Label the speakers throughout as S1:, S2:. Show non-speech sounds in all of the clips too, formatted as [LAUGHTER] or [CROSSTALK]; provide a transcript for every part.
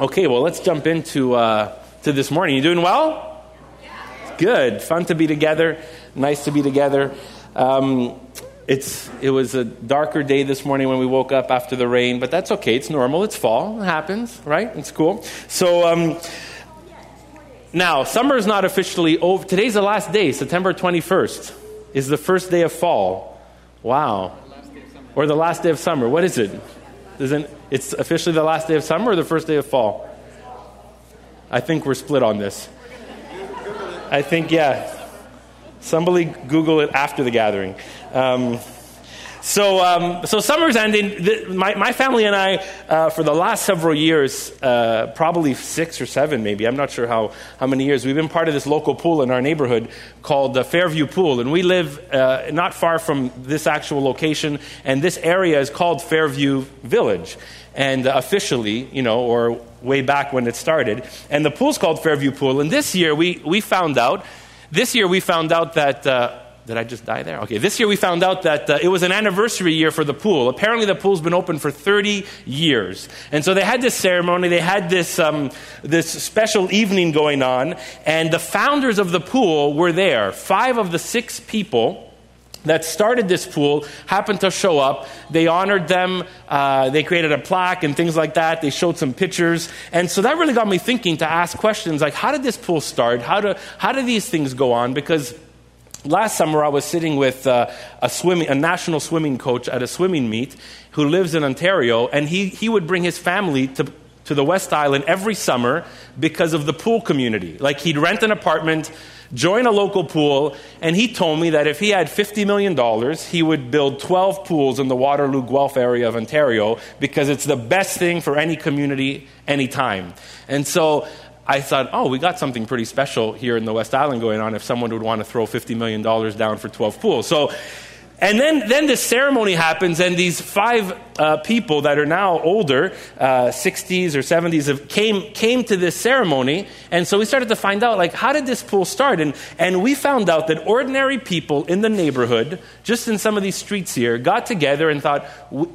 S1: Okay, well, let's jump into uh, to this morning. You doing well? Good. Fun to be together. Nice to be together. Um, it's, it was a darker day this morning when we woke up after the rain, but that's okay. It's normal. It's fall. It happens, right? It's cool. So, um, now, summer is not officially over. Today's the last day, September 21st, is the first day of fall. Wow. Or the last day of summer. What is it? Isn't it's officially the last day of summer or the first day of fall? I think we're split on this. I think, yeah. Somebody Google it after the gathering. Um, so, um, so summer's ending. The, my, my family and I, uh, for the last several years, uh, probably six or seven maybe, I'm not sure how, how many years, we've been part of this local pool in our neighborhood called the Fairview Pool. And we live uh, not far from this actual location, and this area is called Fairview Village. And officially, you know, or way back when it started. And the pool's called Fairview Pool. And this year we, we found out, this year we found out that uh, did I just die there? Okay, this year we found out that uh, it was an anniversary year for the pool. Apparently, the pool's been open for 30 years. And so they had this ceremony, they had this, um, this special evening going on, and the founders of the pool were there. Five of the six people that started this pool happened to show up. They honored them. Uh, they created a plaque and things like that. They showed some pictures. And so that really got me thinking to ask questions like, how did this pool start? How do, how do these things go on? Because Last summer, I was sitting with uh, a, swimming, a national swimming coach at a swimming meet who lives in Ontario, and he, he would bring his family to, to the West Island every summer because of the pool community. Like, he'd rent an apartment, join a local pool, and he told me that if he had $50 million, he would build 12 pools in the Waterloo Guelph area of Ontario because it's the best thing for any community anytime. And so I thought, oh, we got something pretty special here in the West Island going on if someone would want to throw $50 million down for 12 pools. So, and then, then this ceremony happens, and these five uh, people that are now older, uh, 60s or 70s, have, came, came to this ceremony. And so we started to find out, like, how did this pool start? And, and we found out that ordinary people in the neighborhood, just in some of these streets here, got together and thought,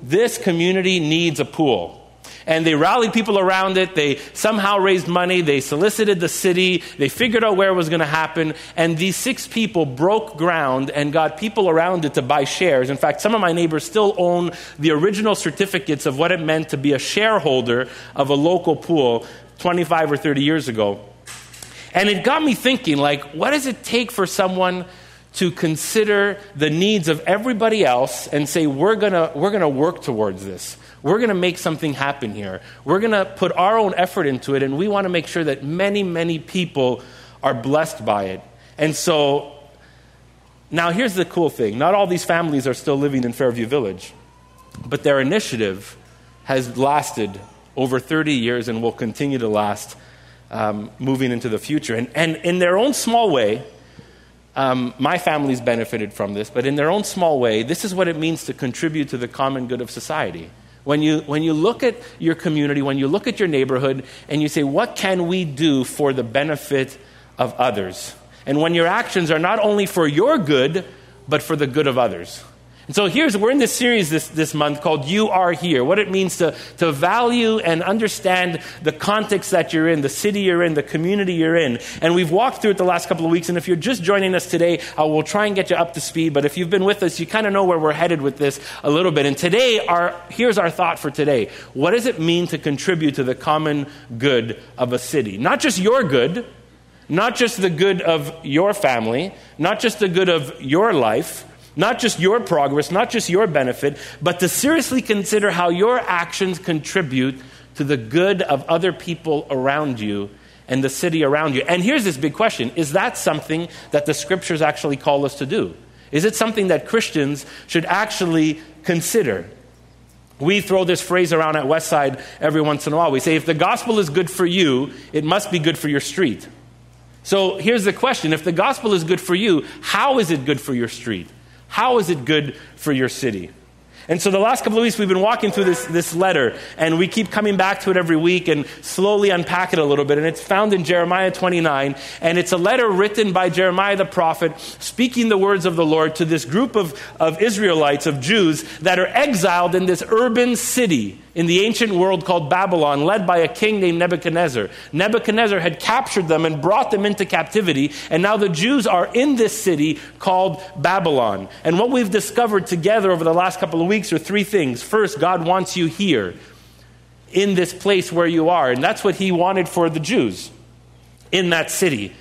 S1: this community needs a pool and they rallied people around it. They somehow raised money. They solicited the city. They figured out where it was going to happen. And these six people broke ground and got people around it to buy shares. In fact, some of my neighbors still own the original certificates of what it meant to be a shareholder of a local pool 25 or 30 years ago. And it got me thinking, like, what does it take for someone to consider the needs of everybody else and say, we're going we're going to work towards this? We're going to make something happen here. We're going to put our own effort into it, and we want to make sure that many, many people are blessed by it. And so, now here's the cool thing not all these families are still living in Fairview Village, but their initiative has lasted over 30 years and will continue to last um, moving into the future. And, and in their own small way, um, my family's benefited from this, but in their own small way, this is what it means to contribute to the common good of society. When you, when you look at your community, when you look at your neighborhood, and you say, what can we do for the benefit of others? And when your actions are not only for your good, but for the good of others. And so here's, we're in this series this, this month called You Are Here. What it means to, to value and understand the context that you're in, the city you're in, the community you're in. And we've walked through it the last couple of weeks. And if you're just joining us today, I will try and get you up to speed. But if you've been with us, you kind of know where we're headed with this a little bit. And today, our, here's our thought for today. What does it mean to contribute to the common good of a city? Not just your good, not just the good of your family, not just the good of your life, not just your progress, not just your benefit, but to seriously consider how your actions contribute to the good of other people around you and the city around you. And here's this big question Is that something that the scriptures actually call us to do? Is it something that Christians should actually consider? We throw this phrase around at Westside every once in a while. We say, if the gospel is good for you, it must be good for your street. So here's the question if the gospel is good for you, how is it good for your street? How is it good for your city? And so the last couple of weeks we've been walking through this, this letter, and we keep coming back to it every week and slowly unpack it a little bit. And it's found in Jeremiah 29, and it's a letter written by Jeremiah the prophet, speaking the words of the Lord to this group of, of Israelites, of Jews, that are exiled in this urban city in the ancient world called Babylon, led by a king named Nebuchadnezzar. Nebuchadnezzar had captured them and brought them into captivity, and now the Jews are in this city called Babylon. And what we've discovered together over the last couple of weeks are three things. First, God wants you here in this place where you are, and that's what He wanted for the Jews in that city.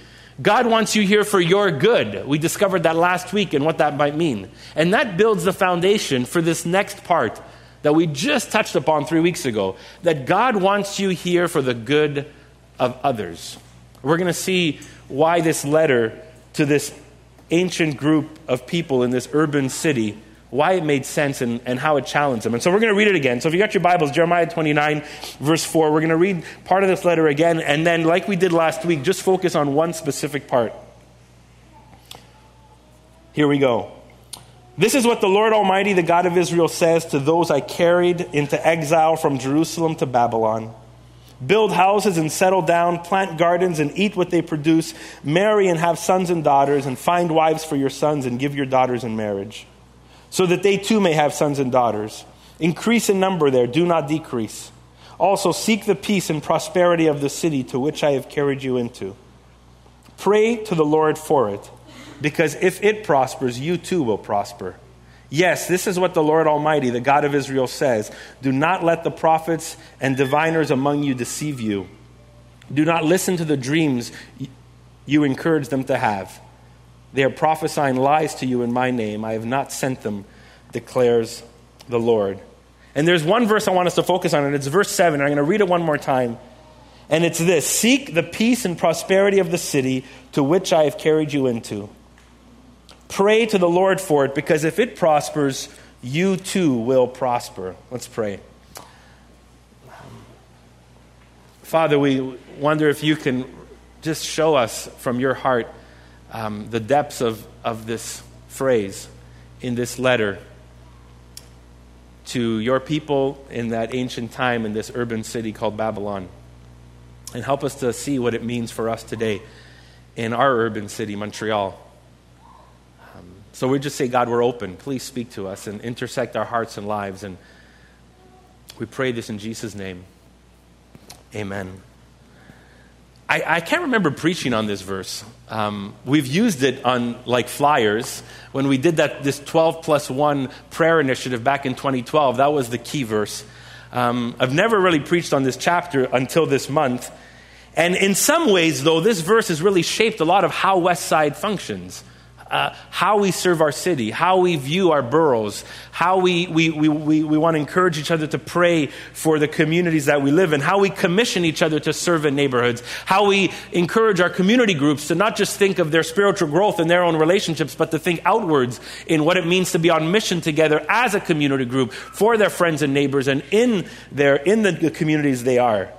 S1: God wants you here for your good. We discovered that last week and what that might mean. And that builds the foundation for this next part that we just touched upon three weeks ago that God wants you here for the good of others. We're going to see why this letter to this ancient group of people in this urban city why it made sense and, and how it challenged them. And so we're going to read it again. So if you got your Bibles, Jeremiah 29, verse 4, we're going to read part of this letter again, and then, like we did last week, just focus on one specific part. Here we go. This is what the Lord Almighty, the God of Israel, says to those I carried into exile from Jerusalem to Babylon. Build houses and settle down, plant gardens and eat what they produce, marry and have sons and daughters, and find wives for your sons and give your daughters in marriage, so that they too may have sons and daughters. Increase in number there, do not decrease. Also, seek the peace and prosperity of the city to which I have carried you into. Pray to the Lord for it because if it prospers, you too will prosper. Yes, this is what the Lord Almighty, the God of Israel, says Do not let the prophets and diviners among you deceive you. Do not listen to the dreams you encourage them to have. They are prophesying lies to you in my name. I have not sent them, declares the Lord. And there's one verse I want us to focus on, and it's verse 7. I'm going to read it one more time. And it's this Seek the peace and prosperity of the city to which I have carried you into. Pray to the Lord for it, because if it prospers, you too will prosper. Let's pray. Father, we wonder if you can just show us from your heart um, the depths of, of this phrase in this letter to your people in that ancient time in this urban city called Babylon. And help us to see what it means for us today in our urban city, Montreal. So we just say, God, we're open. Please speak to us and intersect our hearts and lives. And we pray this in Jesus' name. Amen. I, I can't remember preaching on this verse. Um, we've used it on like flyers when we did that this 12 plus 1 prayer initiative back in 2012. That was the key verse. Um, I've never really preached on this chapter until this month. And in some ways, though, this verse has really shaped a lot of how Westside functions uh, how we serve our city, how we view our boroughs, how we, we, we, we, we want to encourage each other to pray for the communities that we live in, how we commission each other to serve in neighborhoods, how we encourage our community groups to not just think of their spiritual growth in their own relationships, but to think outwards in what it means to be on mission together as a community group for their friends and neighbors and in, their, in the communities they are.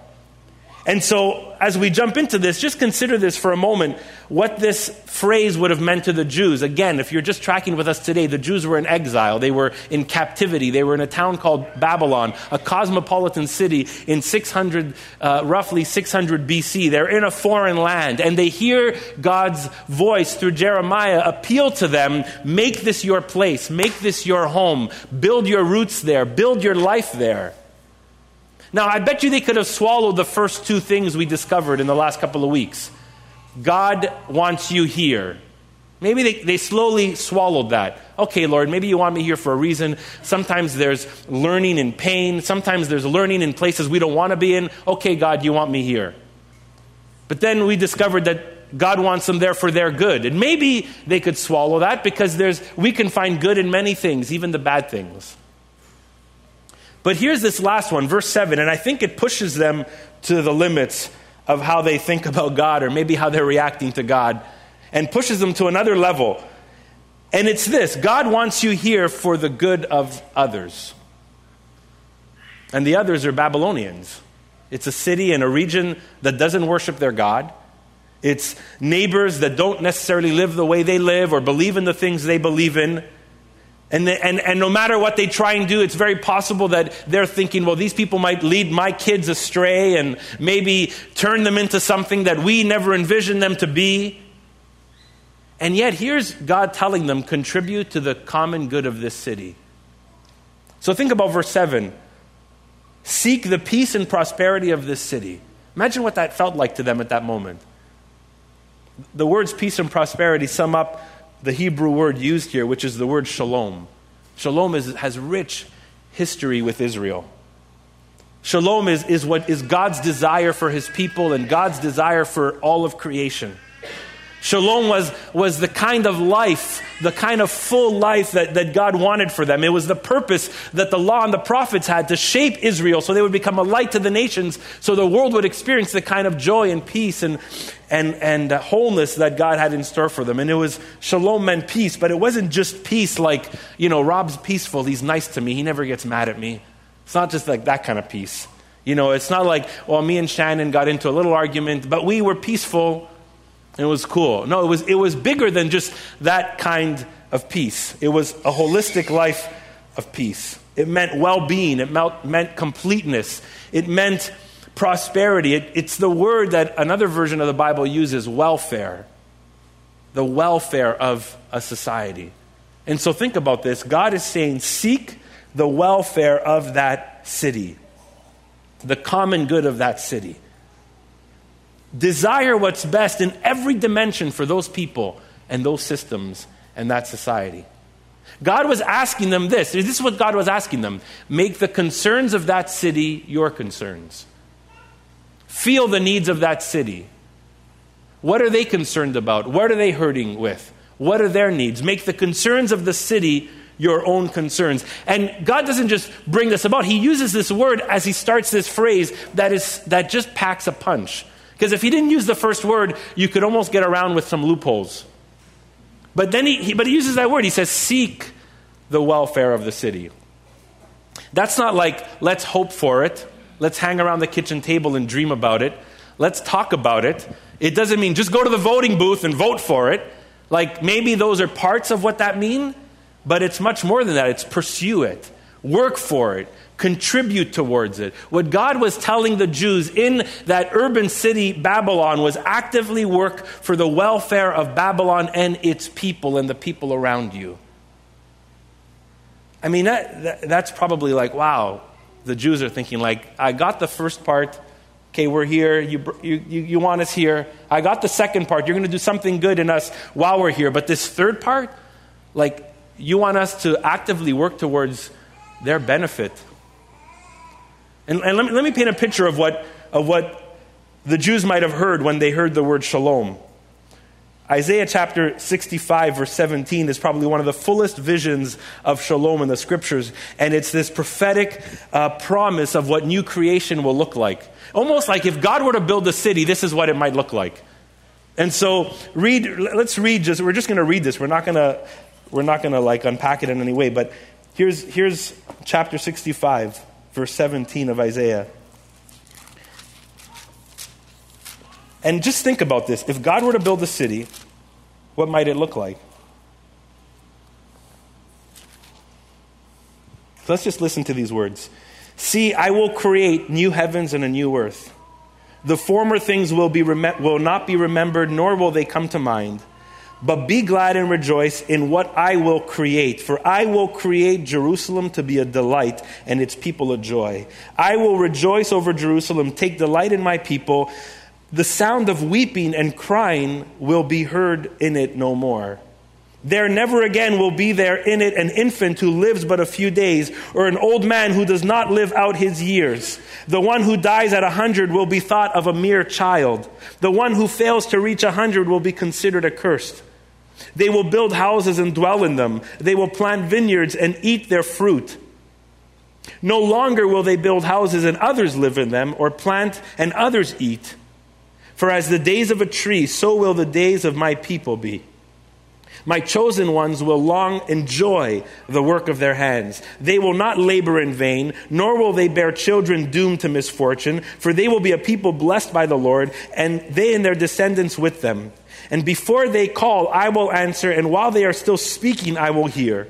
S1: And so, as we jump into this, just consider this for a moment what this phrase would have meant to the Jews. Again, if you're just tracking with us today, the Jews were in exile. They were in captivity. They were in a town called Babylon, a cosmopolitan city in 600, uh, roughly 600 BC. They're in a foreign land, and they hear God's voice through Jeremiah appeal to them make this your place, make this your home, build your roots there, build your life there. Now, I bet you they could have swallowed the first two things we discovered in the last couple of weeks. God wants you here. Maybe they, they slowly swallowed that. Okay, Lord, maybe you want me here for a reason. Sometimes there's learning in pain. Sometimes there's learning in places we don't want to be in. Okay, God, you want me here. But then we discovered that God wants them there for their good. And maybe they could swallow that because there's, we can find good in many things, even the bad things. But here's this last one, verse 7, and I think it pushes them to the limits of how they think [LAUGHS] about God or maybe how they're reacting to God and pushes them to another level. And it's this God wants you here for the good of others. And the others are Babylonians. It's a city and a region that doesn't worship their God. It's neighbors that don't necessarily live the way they live or believe in the things they believe in. And, the, and, and no matter what they try and do, it's very possible that they're thinking, well, these people might lead my kids astray and maybe turn them into something that we never envisioned them to be. And yet, here's God telling them, contribute to the common good of this city. So think about verse 7. Seek the peace and prosperity of this city. Imagine what that felt like to them at that moment. The words peace and prosperity sum up the Hebrew word used here, which is the word shalom. Shalom is, has rich history with Israel. Shalom is, is what is God's desire for his people and God's desire for all of creation. Shalom was, was the kind of life, the kind of full life that, that God wanted for them. It was the purpose that the law and the prophets had to shape Israel so they would become a light to the nations, so the world would experience the kind of joy and peace and, and, and wholeness that God had in store for them. And it was shalom meant peace, but it wasn't just peace like, you know, Rob's peaceful, he's nice to me, he never gets mad at me. It's not just like that kind of peace. You know, it's not like, well, me and Shannon got into a little argument, but we were peaceful it was cool. No, it was, it was bigger than just that kind of peace. It was a holistic life of peace. It meant well being, it meant, meant completeness, it meant prosperity. It, it's the word that another version of the Bible uses welfare, the welfare of a society. And so think about this God is saying, seek the welfare of that city, the common good of that city desire what's best in every dimension for those people and those systems and that society. God was asking them this. This is what God was asking them make the concerns of that city your concerns. Feel the needs of that city. What are they concerned about? What are they hurting with? What are their needs? Make the concerns of the city your own concerns. And God doesn't just bring this about, He uses this word as He starts this phrase that, is, that just packs a punch. Because if he didn't use the first word, you could almost get around with some loopholes. But then he, he, but he uses that word. He says, seek the welfare of the city. That's not like, let's hope for it. Let's hang around the kitchen table and dream about it. Let's talk about it. It doesn't mean just go to the voting booth and vote for it. Like maybe those are parts of what that mean, but it's much more than that. It's pursue it. Work for it contribute towards it. What God was telling the Jews in that urban city, Babylon, was actively work for the welfare of Babylon and its people and the people around you. I mean, that, that, that's probably like, wow, the Jews are thinking, like, I got the first part. Okay, we're here. You, you, you want us here. I got the second part. You're going to do something good in us while we're here. But this third part, like, you want us to actively work towards their benefit and, and let, me, let me paint a picture of what, of what the Jews might have heard when they heard the word shalom. Isaiah chapter 65, verse 17, is probably one of the fullest visions of shalom in the scriptures. And it's this prophetic uh, promise of what new creation will look like. Almost like if God were to build a city, this is what it might look like. And so, read, let's read just, we're just going to read this. We're not going to, we're not going to like unpack it in any way. But here's, here's chapter 65 verse 17 of Isaiah. And just think about this. If God were to build a city, what might it look like? So let's just listen to these words. See, I will create new heavens and a new earth. The former things will, be will not be remembered, nor will they come to mind. But be glad and rejoice in what I will create, for I will create Jerusalem to be a delight and its people a joy. I will rejoice over Jerusalem, take delight in my people. The sound of weeping and crying will be heard in it no more. There never again will be there in it an infant who lives but a few days, or an old man who does not live out his years. The one who dies at a hundred will be thought of a mere child. The one who fails to reach a hundred will be considered accursed. They will build houses and dwell in them. They will plant vineyards and eat their fruit. No longer will they build houses and others live in them, or plant and others eat. For as the days of a tree, so will the days of my people be. My chosen ones will long enjoy the work of their hands. They will not labor in vain, nor will they bear children doomed to misfortune, for they will be a people blessed by the Lord, and they and their descendants with them. And before they call, I will answer, and while they are still speaking, I will hear.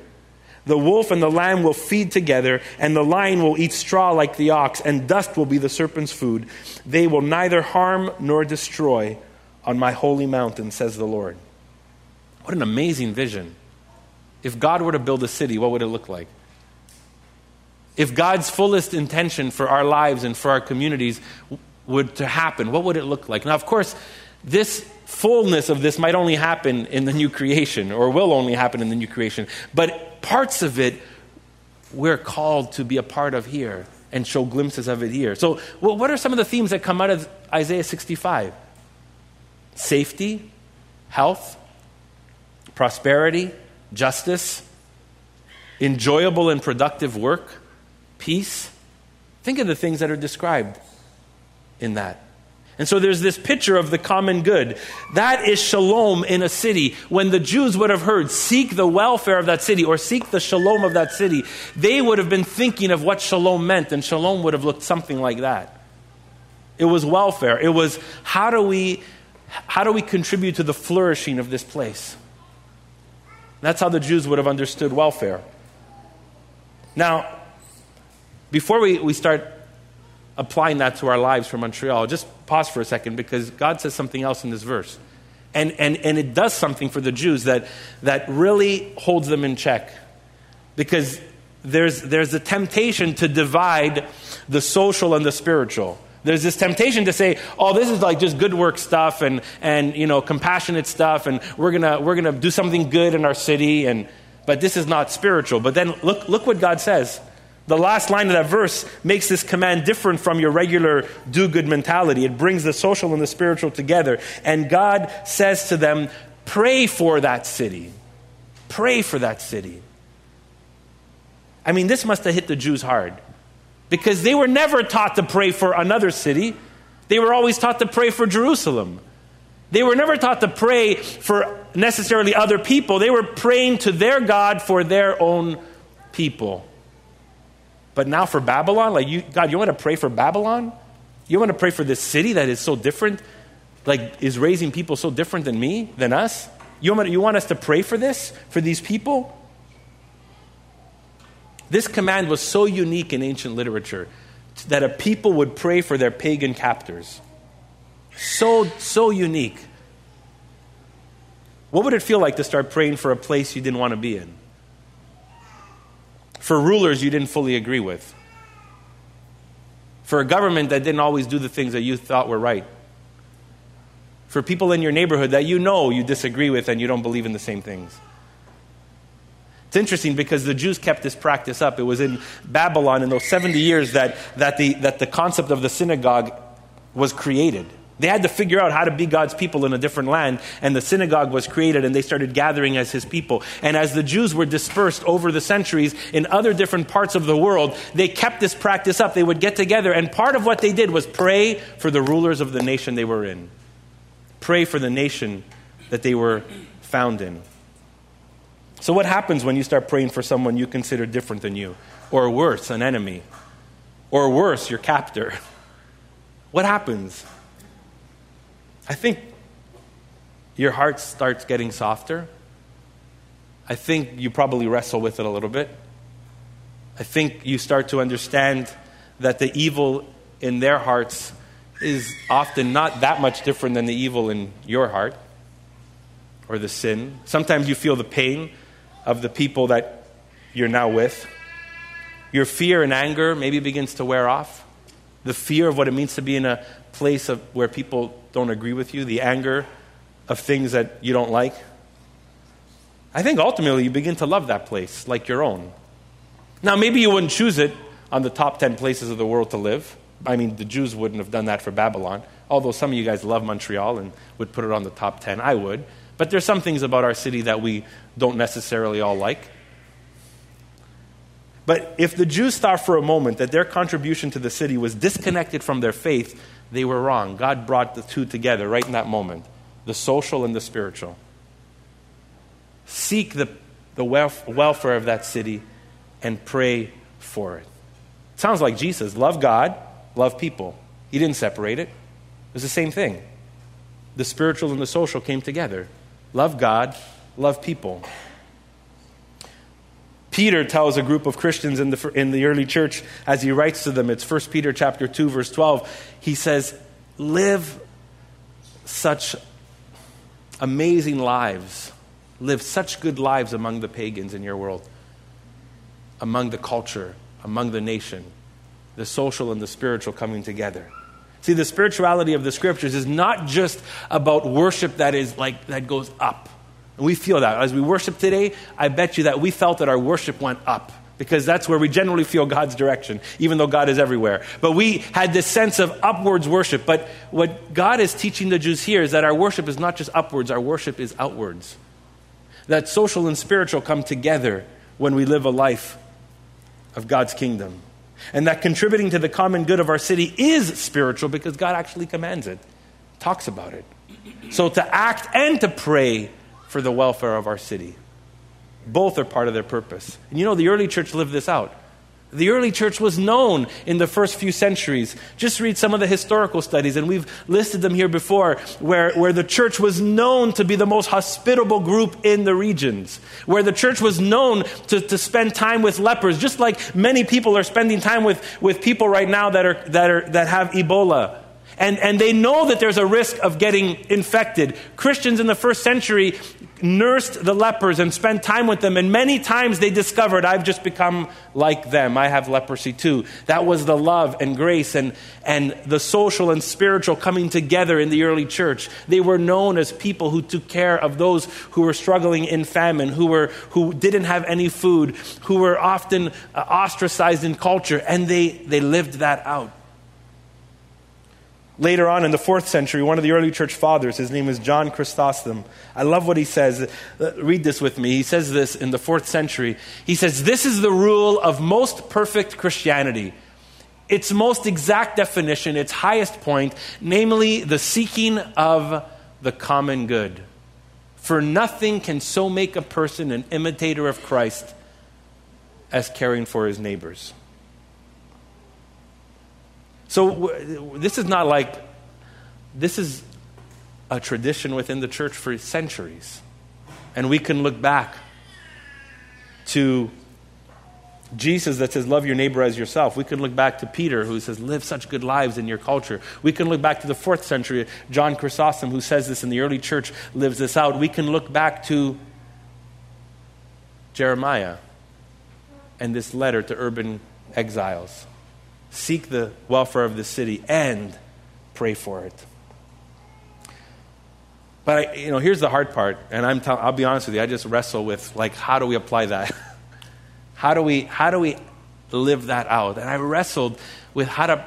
S1: The wolf and the lamb will feed together, and the lion will eat straw like the ox, and dust will be the serpent's food. They will neither harm nor destroy on my holy mountain, says the Lord. What an amazing vision. If God were to build a city, what would it look like? If God's fullest intention for our lives and for our communities would to happen, what would it look like? Now, of course, this fullness of this might only happen in the new creation or will only happen in the new creation, but parts of it we're called to be a part of here and show glimpses of it here. So, well, what are some of the themes that come out of Isaiah 65? Safety, health, prosperity, justice, enjoyable and productive work, peace. Think of the things that are described in that. And so there's this picture of the common good. That is shalom in a city. When the Jews would have heard, seek the welfare of that city or seek the shalom of that city, they would have been thinking of what shalom meant, and shalom would have looked something like that. It was welfare. It was how do we, how do we contribute to the flourishing of this place? That's how the Jews would have understood welfare. Now, before we, we start applying that to our lives for Montreal, just pause for a second because God says something else in this verse. And, and, and it does something for the Jews that, that really holds them in check. Because there's, there's a temptation to divide the social and the spiritual. There's this temptation to say, oh, this is like just good work stuff and, and you know, compassionate stuff, and we're going we're gonna do something good in our city, and, but this is not spiritual. But then look, look what God says. The last line of that verse makes this command different from your regular do good mentality. It brings the social and the spiritual together. And God says to them, Pray for that city. Pray for that city. I mean, this must have hit the Jews hard because they were never taught to pray for another city, they were always taught to pray for Jerusalem. They were never taught to pray for necessarily other people. They were praying to their God for their own people. But now for Babylon, like you, God, you want to pray for Babylon? You want to pray for this city that is so different, like is raising people so different than me, than us? You want, you want us to pray for this, for these people? This command was so unique in ancient literature that a people would pray for their pagan captors. So, so unique. What would it feel like to start praying for a place you didn't want to be in? for rulers you didn't fully agree with, for a government that didn't always do the things that you thought were right, for people in your neighborhood that you know you disagree with and you don't believe in the same things. It's interesting because the Jews kept this practice up. It was in Babylon in those 70 years that, that, the, that the concept of the synagogue was created. They had to figure out how to be God's people in a different land, and the synagogue was created, and they started gathering as his people. And as the Jews were dispersed over the centuries in other different parts of the world, they kept this practice up. They would get together, and part of what they did was pray for the rulers of the nation they were in, pray for the nation that they were found in. So, what happens when you start praying for someone you consider different than you, or worse, an enemy, or worse, your captor? What happens? I think your heart starts getting softer. I think you probably wrestle with it a little bit. I think you start to understand that the evil in their hearts is often not that much different than the evil in your heart or the sin. Sometimes you feel the pain of the people that you're now with. Your fear and anger maybe begins to wear off. The fear of what it means to be in a place of, where people don't agree with you, the anger of things that you don't like. I think ultimately you begin to love that place like your own. Now, maybe you wouldn't choose it on the top 10 places of the world to live. I mean, the Jews wouldn't have done that for Babylon, although some of you guys love Montreal and would put it on the top 10. I would. But there's some things about our city that we don't necessarily all like. But if the Jews thought for a moment that their contribution to the city was disconnected from their faith, they were wrong. God brought the two together right in that moment the social and the spiritual. Seek the, the welfare of that city and pray for it. Sounds like Jesus. Love God, love people. He didn't separate it, it was the same thing. The spiritual and the social came together. Love God, love people. Peter tells a group of Christians in the, in the early church as he writes to them, it's 1 Peter chapter 2, verse 12. He says, Live such amazing lives, live such good lives among the pagans in your world, among the culture, among the nation, the social and the spiritual coming together. See, the spirituality of the scriptures is not just about worship that is like that goes up and we feel that. As we worship today, I bet you that we felt that our worship went up because that's where we generally feel God's direction, even though God is everywhere. But we had this sense of upwards worship. But what God is teaching the Jews here is that our worship is not just upwards, our worship is outwards. That social and spiritual come together when we live a life of God's kingdom. And that contributing to the common good of our city is spiritual because God actually commands it, talks about it. So to act and to pray for the welfare of our city. Both are part of their purpose. And you know, the early church lived this out. The early church was known in the first few centuries. Just read some of the historical studies, and we've listed them here before, where, where the church was known to be the most hospitable group in the regions, where the church was known to, to spend time with lepers, just like many people are spending time with, with people right now that, are, that, are, that have Ebola and, and they know that there's a risk of getting infected. Christians in the first century nursed the lepers and spent time with them, and many times they discovered, I've just become like them. I have leprosy too. That was the love and grace and, and the social and spiritual coming together in the early church. They were known as people who took care of those who were struggling in famine, who, were, who didn't have any food, who were often uh, ostracized in culture, and they, they lived that out. Later on in the fourth century, one of the early church fathers, his name is John Chrysostom. I love what he says. Uh, read this with me. He says this in the fourth century. He says, This is the rule of most perfect Christianity. Its most exact definition, its highest point, namely the seeking of the common good. For nothing can so make a person an imitator of Christ as caring for his neighbors. So this is not like, this is a tradition within the church for centuries. And we can look back to Jesus that says, Love your neighbor as yourself. We can look back to Peter who says, Live such good lives in your culture. We can look back to the fourth century, John Chrysostom, who says this in the early church, lives this out. We can look back to Jeremiah and this letter to urban exiles seek the welfare of the city, and pray for it. But I, you know, here's the hard part, and I'm t- I'll be honest with you. I just wrestle with like, how do we apply that? [LAUGHS] how do we how do we live that out? And I wrestled with how to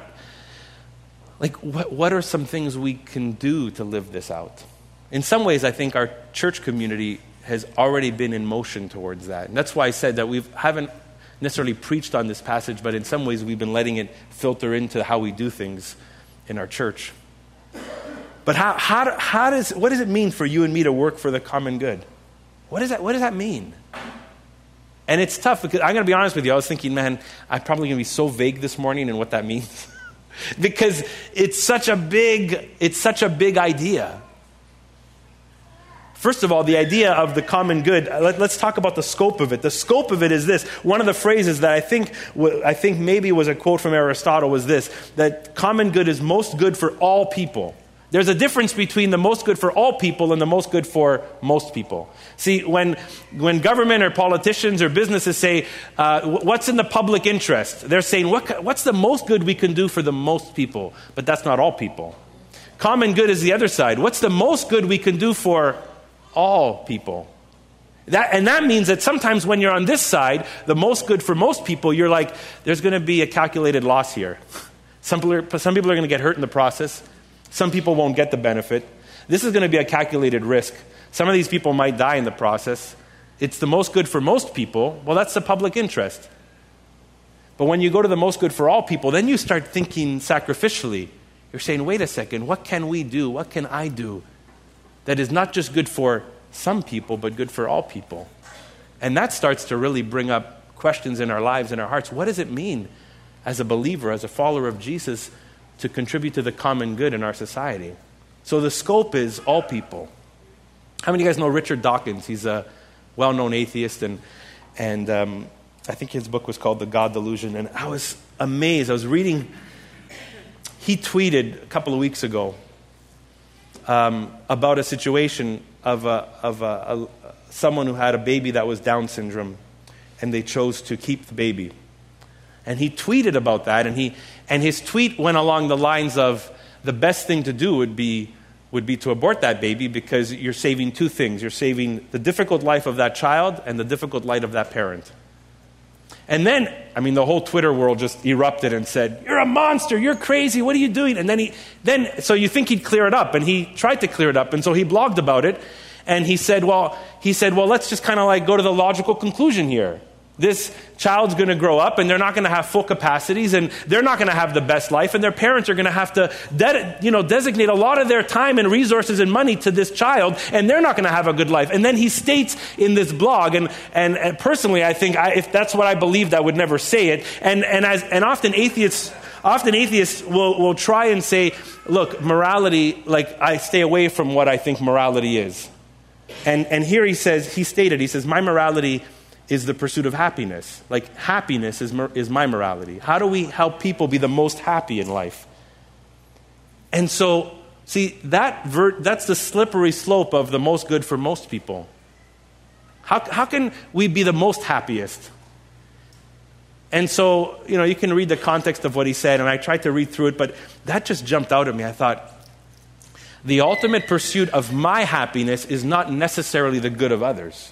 S1: like what, what are some things we can do to live this out? In some ways, I think our church community has already been in motion towards that. And that's why I said that we haven't necessarily preached on this passage, but in some ways we've been letting it filter into how we do things in our church. But how, how, how does, what does it mean for you and me to work for the common good? What, is that, what does that mean? And it's tough because I'm going to be honest with you. I was thinking, man, I'm probably going to be so vague this morning in what that means. [LAUGHS] because it's such a big, it's such a big idea. First of all, the idea of the common good, uh, let, us talk about the scope of it. The scope of it is this. One of the phrases that I think, I think maybe was a quote from Aristotle was this that common good is most good for all people. There's a difference between the most good for all people and the most good for most people. See, when, when government or politicians or businesses say, uh, what's in the public interest? They're saying, what, what's the most good we can do for the most people? But that's not all people. Common good is the other side. What's the most good we can do for all people. That, and that means that sometimes when you're on this side, the most good for most people, you're like, there's going to be a calculated loss here. Some people, are, some people are going to get hurt in the process. Some people won't get the benefit. This is going to be a calculated risk. Some of these people might die in the process. It's the most good for most people. Well, that's the public interest. But when you go to the most good for all people, then you start thinking sacrificially. You're saying, wait a second, what can we do? What can I do that is not just good for some people, but good for all people. And that starts to really bring up questions in our lives and our hearts. What does it mean as a believer, as a follower of Jesus, to contribute to the common good in our society? So the scope is all people. How many of you guys know Richard Dawkins? He's a well known atheist, and, and um, I think his book was called The God Delusion, and I was amazed. I was reading, he tweeted a couple of weeks ago um, about a situation of, a, of a, a, someone who had a baby that was Down syndrome, and they chose to keep the baby. And he tweeted about that, and, he, and his tweet went along the lines of the best thing to do would be would be to abort that baby because you're saving two things. You're saving the difficult life of that child and the difficult life of that parent. And then, I mean, the whole Twitter world just erupted and said, You're a monster, you're crazy, what are you doing? And then he, then, so you think he'd clear it up, and he tried to clear it up, and so he blogged about it, and he said, Well, he said, Well, let's just kind of like go to the logical conclusion here this child's going to grow up and they're not going to have full capacities and they're not going to have the best life and their parents are going to have to de- you know, designate a lot of their time and resources and money to this child and they're not going to have a good life. And then he states in this blog and, and, and personally i think I, if that's what i believed i would never say it. And, and, as, and often atheists often atheists will, will try and say look morality like i stay away from what i think morality is. And, and here he says he stated he says my morality is the pursuit of happiness. Like, happiness is, is my morality. How do we help people be the most happy in life? And so, see, that ver- that's the slippery slope of the most good for most people. How, how can we be the most happiest? And so, you know, you can read the context of what he said, and I tried to read through it, but that just jumped out at me. I thought, the ultimate pursuit of my happiness is not necessarily the good of others.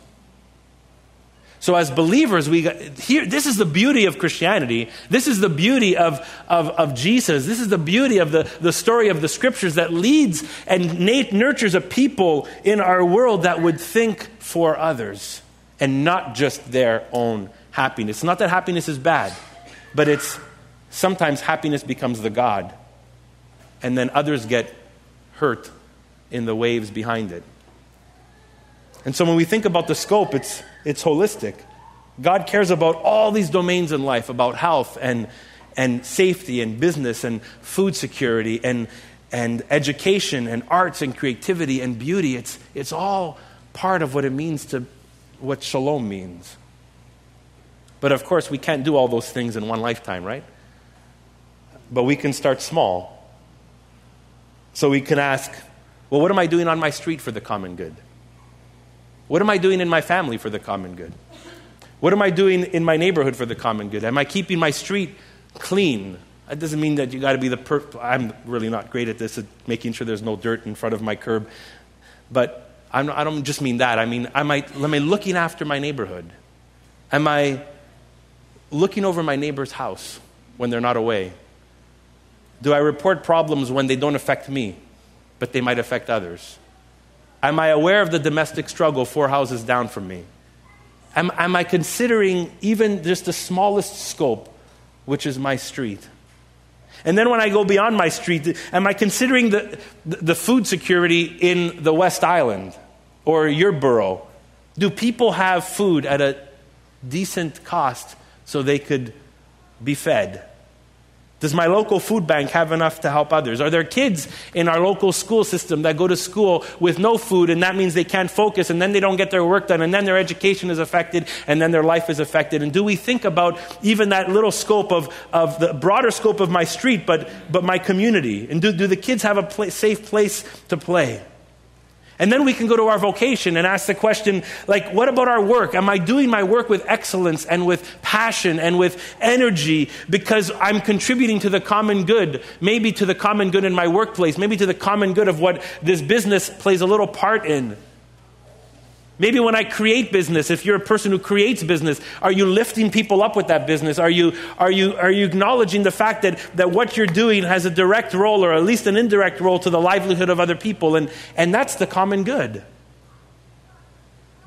S1: So, as believers, we here, this is the beauty of Christianity. This is the beauty of, of, of Jesus. This is the beauty of the, the story of the scriptures that leads and nurtures a people in our world that would think for others and not just their own happiness. Not that happiness is bad, but it's sometimes happiness becomes the God, and then others get hurt in the waves behind it. And so, when we think about the scope, it's it's holistic. God cares about all these domains in life about health and, and safety and business and food security and, and education and arts and creativity and beauty. It's, it's all part of what it means to what shalom means. But of course, we can't do all those things in one lifetime, right? But we can start small. So we can ask, well, what am I doing on my street for the common good? What am I doing in my family for the common good? What am I doing in my neighborhood for the common good? Am I keeping my street clean? That doesn't mean that you got to be the per. I'm really not great at this, at making sure there's no dirt in front of my curb. But I'm, I do not just mean that. I mean, am I, am I looking after my neighborhood? Am I looking over my neighbor's house when they're not away? Do I report problems when they don't affect me, but they might affect others? Am I aware of the domestic struggle four houses down from me? Am, am I considering even just the smallest scope, which is my street? And then when I go beyond my street, am I considering the, the food security in the West Island or your borough? Do people have food at a decent cost so they could be fed? Does my local food bank have enough to help others? Are there kids in our local school system that go to school with no food and that means they can't focus and then they don't get their work done and then their education is affected and then their life is affected? And do we think about even that little scope of, of the broader scope of my street but, but my community? And do, do the kids have a safe place to play? And then we can go to our vocation and ask the question, like, what about our work? Am I doing my work with excellence and with passion and with energy because I'm contributing to the common good? Maybe to the common good in my workplace, maybe to the common good of what this business plays a little part in. Maybe when I create business, if you're a person who creates business, are you lifting people up with that business? Are you, are you, are you acknowledging the fact that, that what you're doing has a direct role or at least an indirect role to the livelihood of other people? And, and that's the common good.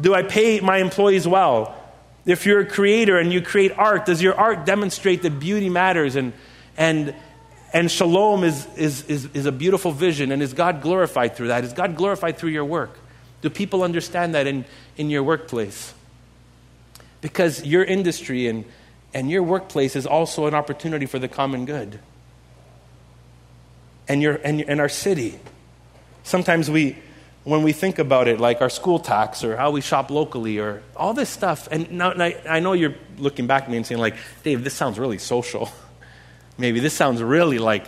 S1: Do I pay my employees well? If you're a creator and you create art, does your art demonstrate that beauty matters and, and, and shalom is, is, is, is a beautiful vision? And is God glorified through that? Is God glorified through your work? Do people understand that in, in your workplace? Because your industry and, and your workplace is also an opportunity for the common good. And, your, and, and our city. Sometimes we, when we think about it, like our school tax or how we shop locally or all this stuff. And now and I, I know you're looking back at me and saying, like, Dave, this sounds really social. [LAUGHS] Maybe this sounds really like,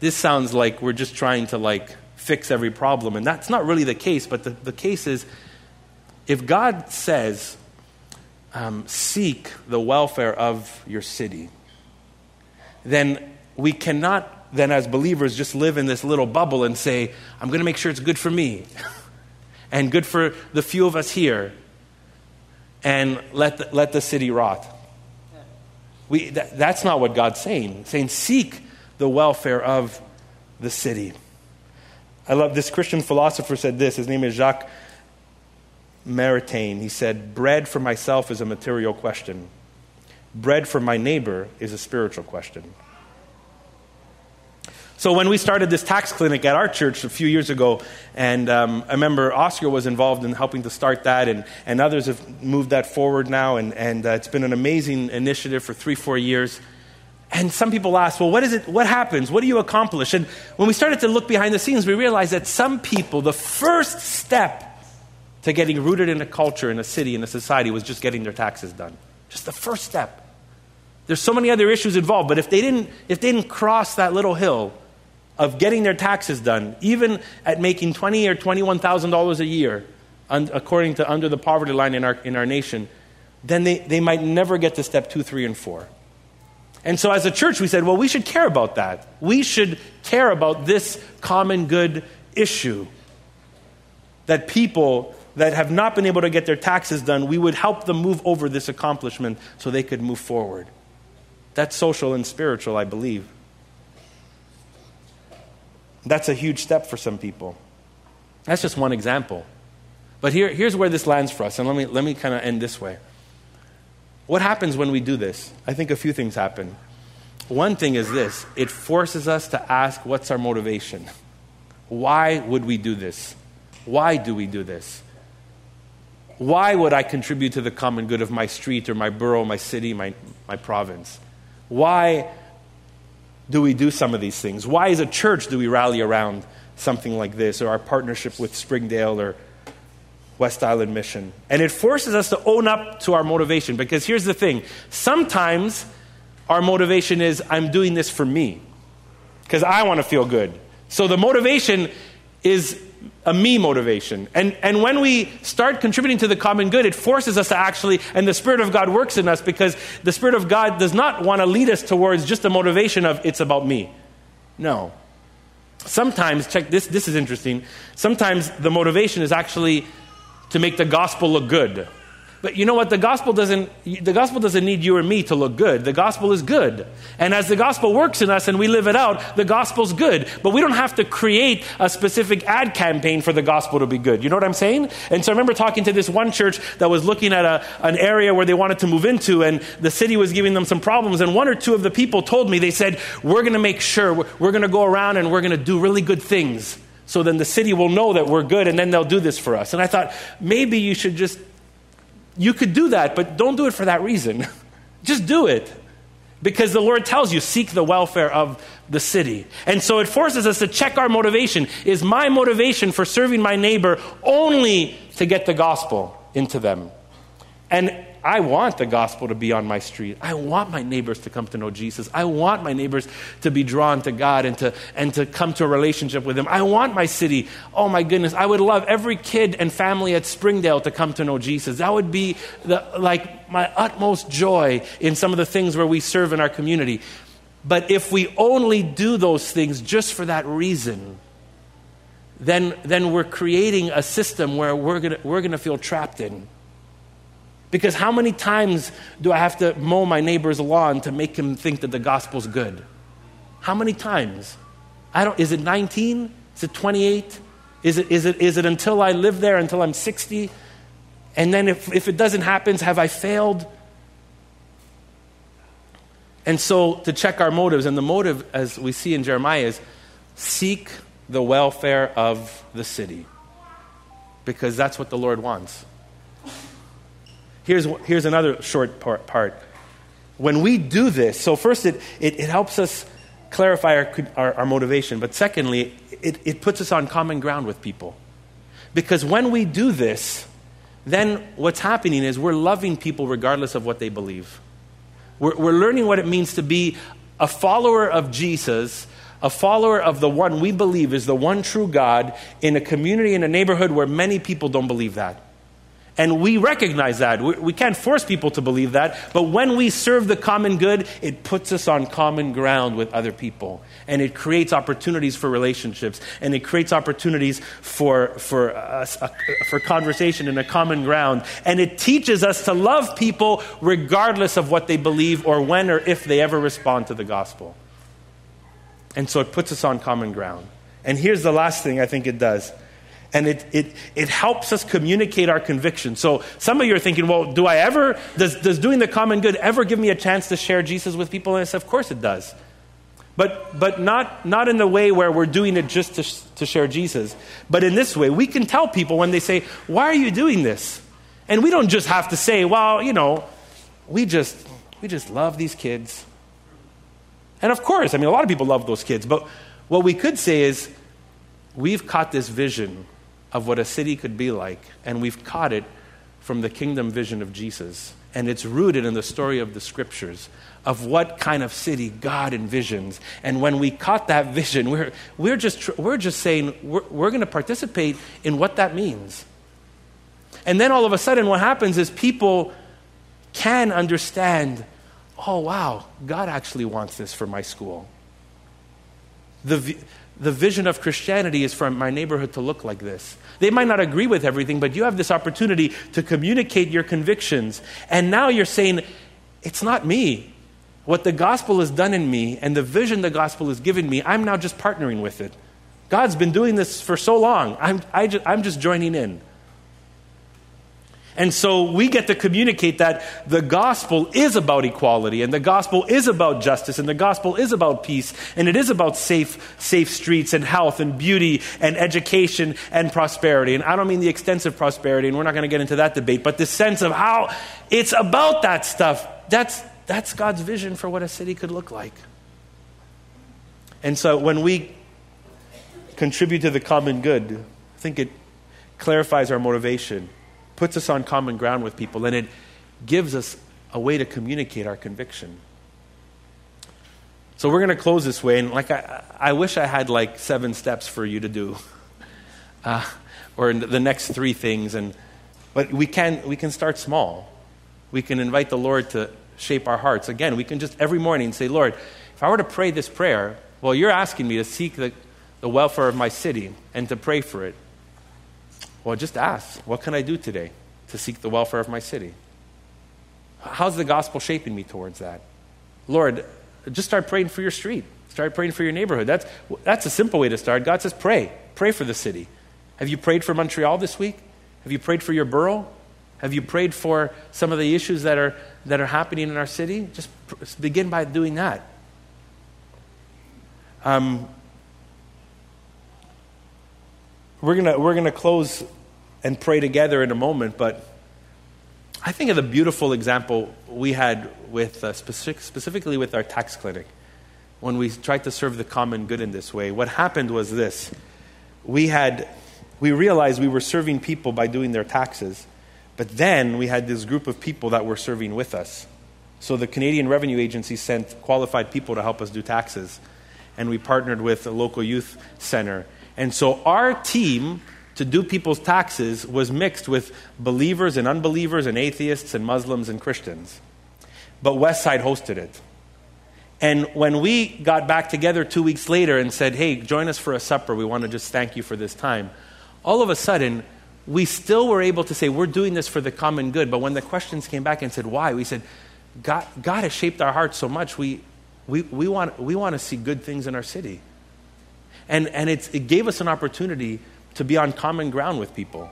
S1: this sounds like we're just trying to like fix every problem. And that's not really the case, but the, the case is if God says, um, seek the welfare of your city, then we cannot then as believers just live in this little bubble and say, I'm going to make sure it's good for me [LAUGHS] and good for the few of us here and let the, let the city rot. We, that, that's not what God's saying. He's saying, seek the welfare of the city. I love this Christian philosopher said this. His name is Jacques Maritain. He said, Bread for myself is a material question, bread for my neighbor is a spiritual question. So when we started this tax clinic at our church a few years ago, and um, I remember Oscar was involved in helping to start that, and, and others have moved that forward now, and, and uh, it's been an amazing initiative for three, four years. And some people ask, well, what is it? What happens? What do you accomplish? And when we started to look behind the scenes, we realized that some people, the first step to getting rooted in a culture, in a city, in a society, was just getting their taxes done. Just the first step. There's so many other issues involved, but if they didn't, if they didn't cross that little hill, of getting their taxes done, even at making twenty or twenty-one thousand dollars a year, according to under the poverty line in our in our nation, then they, they might never get to step two, three, and four. And so, as a church, we said, well, we should care about that. We should care about this common good issue. That people that have not been able to get their taxes done, we would help them move over this accomplishment so they could move forward. That's social and spiritual, I believe. That's a huge step for some people. That's just one example. But here, here's where this lands for us, and let me, let me kind of end this way. What happens when we do this? I think a few things happen. One thing is this it forces us to ask what's our motivation? Why would we do this? Why do we do this? Why would I contribute to the common good of my street or my borough, my city, my, my province? Why do we do some of these things? Why, as a church, do we rally around something like this or our partnership with Springdale or West Island Mission? And it forces us to own up to our motivation because here's the thing sometimes our motivation is I'm doing this for me because I want to feel good. So the motivation is a me motivation. And, and when we start contributing to the common good, it forces us to actually, and the Spirit of God works in us because the Spirit of God does not want to lead us towards just a motivation of it's about me. No. Sometimes, check this, this is interesting. Sometimes the motivation is actually to make the gospel look good. But you know what? The gospel doesn't the gospel doesn't need you or me to look good. The gospel is good. And as the gospel works in us and we live it out, the gospel's good. But we don't have to create a specific ad campaign for the gospel to be good. You know what I'm saying? And so I remember talking to this one church that was looking at a, an area where they wanted to move into and the city was giving them some problems and one or two of the people told me they said, "We're going to make sure we're, we're going to go around and we're going to do really good things." So then the city will know that we're good and then they'll do this for us. And I thought, maybe you should just you could do that, but don't do it for that reason. [LAUGHS] Just do it. Because the Lord tells you, seek the welfare of the city. And so it forces us to check our motivation. Is my motivation for serving my neighbor only to get the gospel into them? And I want the gospel to be on my street. I want my neighbors to come to know Jesus. I want my neighbors to be drawn to God and to, and to come to a relationship with Him. I want my city. Oh my goodness, I would love every kid and family at Springdale to come to know Jesus. That would be the, like my utmost joy in some of the things where we serve in our community. But if we only do those things just for that reason, then, then we're creating a system where we're going we're going to feel trapped in. Because how many times do I have to mow my neighbor's lawn to make him think that the gospel's good? How many times? I don't, is it 19? Is it 28? Is it, is, it, is it until I live there, until I'm 60? And then if, if it doesn't happen, have I failed? And so to check our motives, and the motive, as we see in Jeremiah, is seek the welfare of the city. Because that's what the Lord wants. Here's, here's another short part. When we do this, so first it, it, it helps us clarify our, our, our, motivation, but secondly, it, it puts us on common ground with people. Because when we do this, then what's happening is we're loving people regardless of what they believe. We're, we're learning what it means to be a follower of Jesus, a follower of the one we believe is the one true God in a community, in a neighborhood where many people don't believe that. And we recognize that. We, we, can't force people to believe that. But when we serve the common good, it puts us on common ground with other people. And it creates opportunities for relationships. And it creates opportunities for, for, uh, for conversation and a common ground. And it teaches us to love people regardless of what they believe or when or if they ever respond to the gospel. And so it puts us on common ground. And here's the last thing I think it does and it, it, it helps us communicate our conviction. So some of you are thinking, well, do I ever, does, does doing the common good ever give me a chance to share Jesus with people? And I of course it does. But, but not, not in the way where we're doing it just to, to share Jesus, but in this way. We can tell people when they say, why are you doing this? And we don't just have to say, well, you know, we just, we just love these kids. And of course, I mean, a lot of people love those kids, but what we could say is, we've caught this vision of what a city could be like, and we've caught it from the kingdom vision of Jesus. And it's rooted in the story of the scriptures of what kind of city God envisions. And when we caught that [LAUGHS] vision, we're, we're, just, we're just saying we're, we're going to participate in what that means. And then all of a sudden, what happens is people can understand oh, wow, God actually wants this for my school. The, the vision of Christianity is for my neighborhood to look like this. They might not agree with everything, but you have this opportunity to communicate your convictions. And now you're saying, it's not me. What the gospel has done in me and the vision the gospel has given me, I'm now just partnering with it. God's been doing this for so long. I'm, I just, I'm just joining in. And so we get to communicate that the gospel is about equality and the gospel is about justice and the gospel is about peace and it is about safe, safe streets and health and beauty and education and prosperity. And I don't mean the extensive prosperity, and we're not going to get into that debate, but the sense of how it's about that stuff. That's, that's God's vision for what a city could look like. And so when we contribute to the common good, I think it clarifies our motivation puts us on common ground with people, and it gives us a way to communicate our conviction. So we're going to close this way, and like I, I wish I had like seven steps for you to do, [LAUGHS] uh, or the next three things, and but we can we can start small. We can invite the Lord to shape our hearts. Again, we can just every morning say, Lord, if I were to pray this prayer, well, you're asking me to seek the, the welfare of my city and to pray for it. Well, just ask, what can I do today to seek the welfare of my city? How's the gospel shaping me towards that? Lord, just start praying for your street. Start praying for your neighborhood. That's, that's a simple way to start. God says, pray. Pray for the city. Have you prayed for Montreal this week? Have you prayed for your borough? Have you prayed for some of the issues that are, that are happening in our city? Just pr- begin by doing that. Um, we're going we're gonna close and pray together in a moment, but I think of the beautiful example we had with, uh, specific, specifically with our tax clinic, when we tried to serve the common good in this way. What happened was this we had, we realized we were serving people by doing their taxes, but then we had this group of people that were serving with us. So the Canadian Revenue Agency sent qualified people to help us do taxes, and we partnered with a local youth center. And so our team to do people's taxes was mixed with believers and unbelievers and atheists and Muslims and Christians. But Westside hosted it. And when we got back together two weeks later and said, hey, join us for a supper, we want to just thank you for this time, all of a sudden, we still were able to say, we're doing this for the common good. But when the questions came back and said, why? We said, God, God has shaped our hearts so much, we, we, we, want, we want to see good things in our city. And, and it gave us an opportunity to be on common ground with people.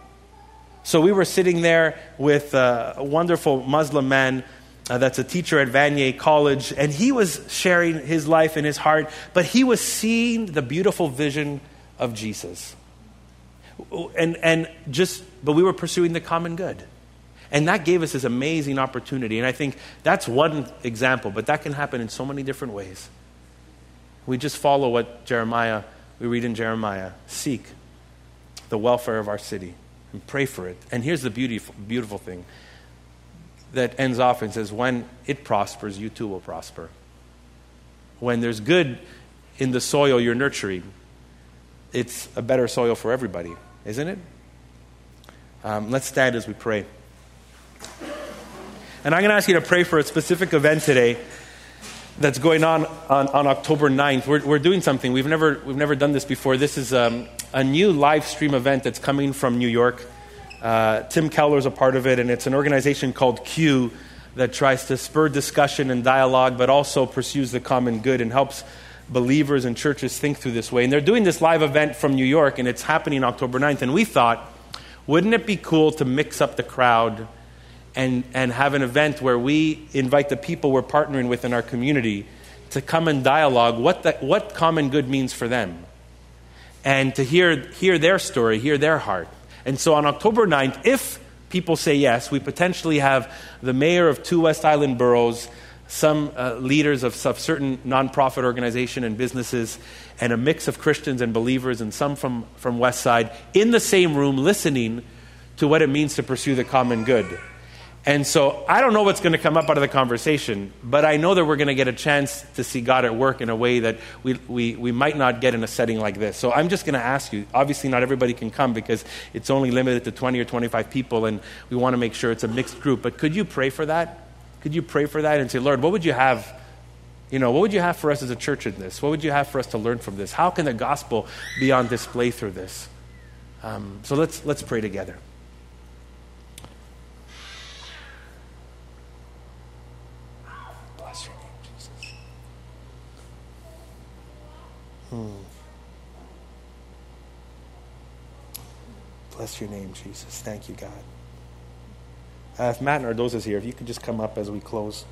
S1: So we were sitting there with a wonderful Muslim man uh, that's a teacher at Vanier College, and he was sharing his life and his heart, but he was seeing the beautiful vision of Jesus. And, and just, but we were pursuing the common good. And that gave us this amazing opportunity. And I think that's one example, but that can happen in so many different ways. We just follow what Jeremiah, we read in Jeremiah seek, the welfare of our city and pray for it. And here's the beautiful, beautiful thing that ends off and says, When it prospers, you too will prosper. When there's good in the soil you're nurturing, it's a better soil for everybody, isn't it? Um, let's stand as we pray. And I'm going to ask you to pray for a specific event today that's going on on, on October 9th. We're, we're doing something. We've never, we've never done this before. This is um, a new live stream event that's coming from New York. Uh, Tim Keller is a part of it, and it's an organization called Q that tries to spur discussion and dialogue, but also pursues the common good and helps believers and churches think through this way. And they're doing this live event from New York, and it's happening October 9th. And we thought, wouldn't it be cool to mix up the crowd and, and have an event where we invite the people we're partnering with in our community to come and dialogue what, the, what common good means for them and to hear, hear their story, hear their heart. And so on October 9th, if people say yes, we potentially have the mayor of two West Island boroughs some uh, leaders of, of certain nonprofit organization and businesses, and a mix of Christians and believers, and some from, from West Side, in the same room listening to what it means to pursue the common good. And so I don't know what's going to come up out of the conversation, but I know that we're going to get a chance to see God at work in a way that we, we, we might not get in a setting like this. So I'm just going to ask you obviously, not everybody can come because it's only limited to 20 or 25 people, and we want to make sure it's a mixed group. But could you pray for that? Could you pray for that and say, Lord, what would you have? You know, what would you have for us as a church in this? What would you have for us to learn from this? How can the gospel be on display through this? Um, so let's, let's pray together. Bless your name, Jesus. Hmm. Bless your name, Jesus. Thank you, God. Uh, if Matt Nardoza is here, if you could just come up as we close.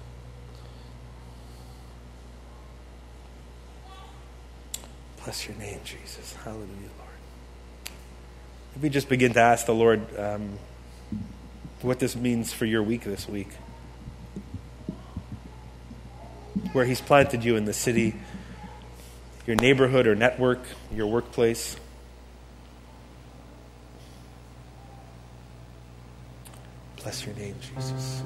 S1: Bless your name, Jesus. Hallelujah, Lord. If we just begin to ask the Lord um, what this means for your week this week, where He's planted you in the city, your neighborhood or network, your workplace. Bless your name, Jesus.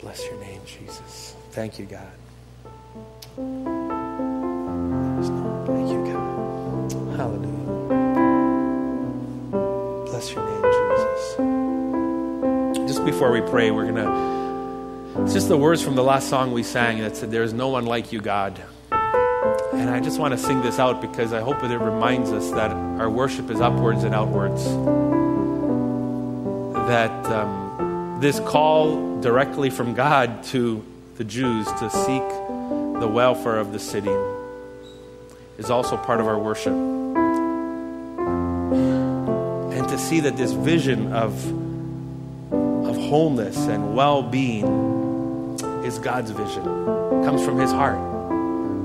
S1: Bless your name, Jesus. Thank you, God. Thank you, God. Hallelujah. Bless your name, Jesus. Just before we pray, we're going to. It's just the words from the last song we sang that said, There is no one like you, God. And I just want to sing this out because I hope that it reminds us that our worship is upwards and outwards. That um, this call directly from God to the Jews to seek the welfare of the city is also part of our worship. And to see that this vision of, of wholeness and well being is God's vision, comes from His heart.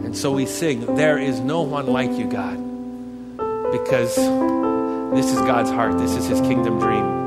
S1: And so we sing, There is no one like you, God, because this is God's heart, this is His kingdom dream.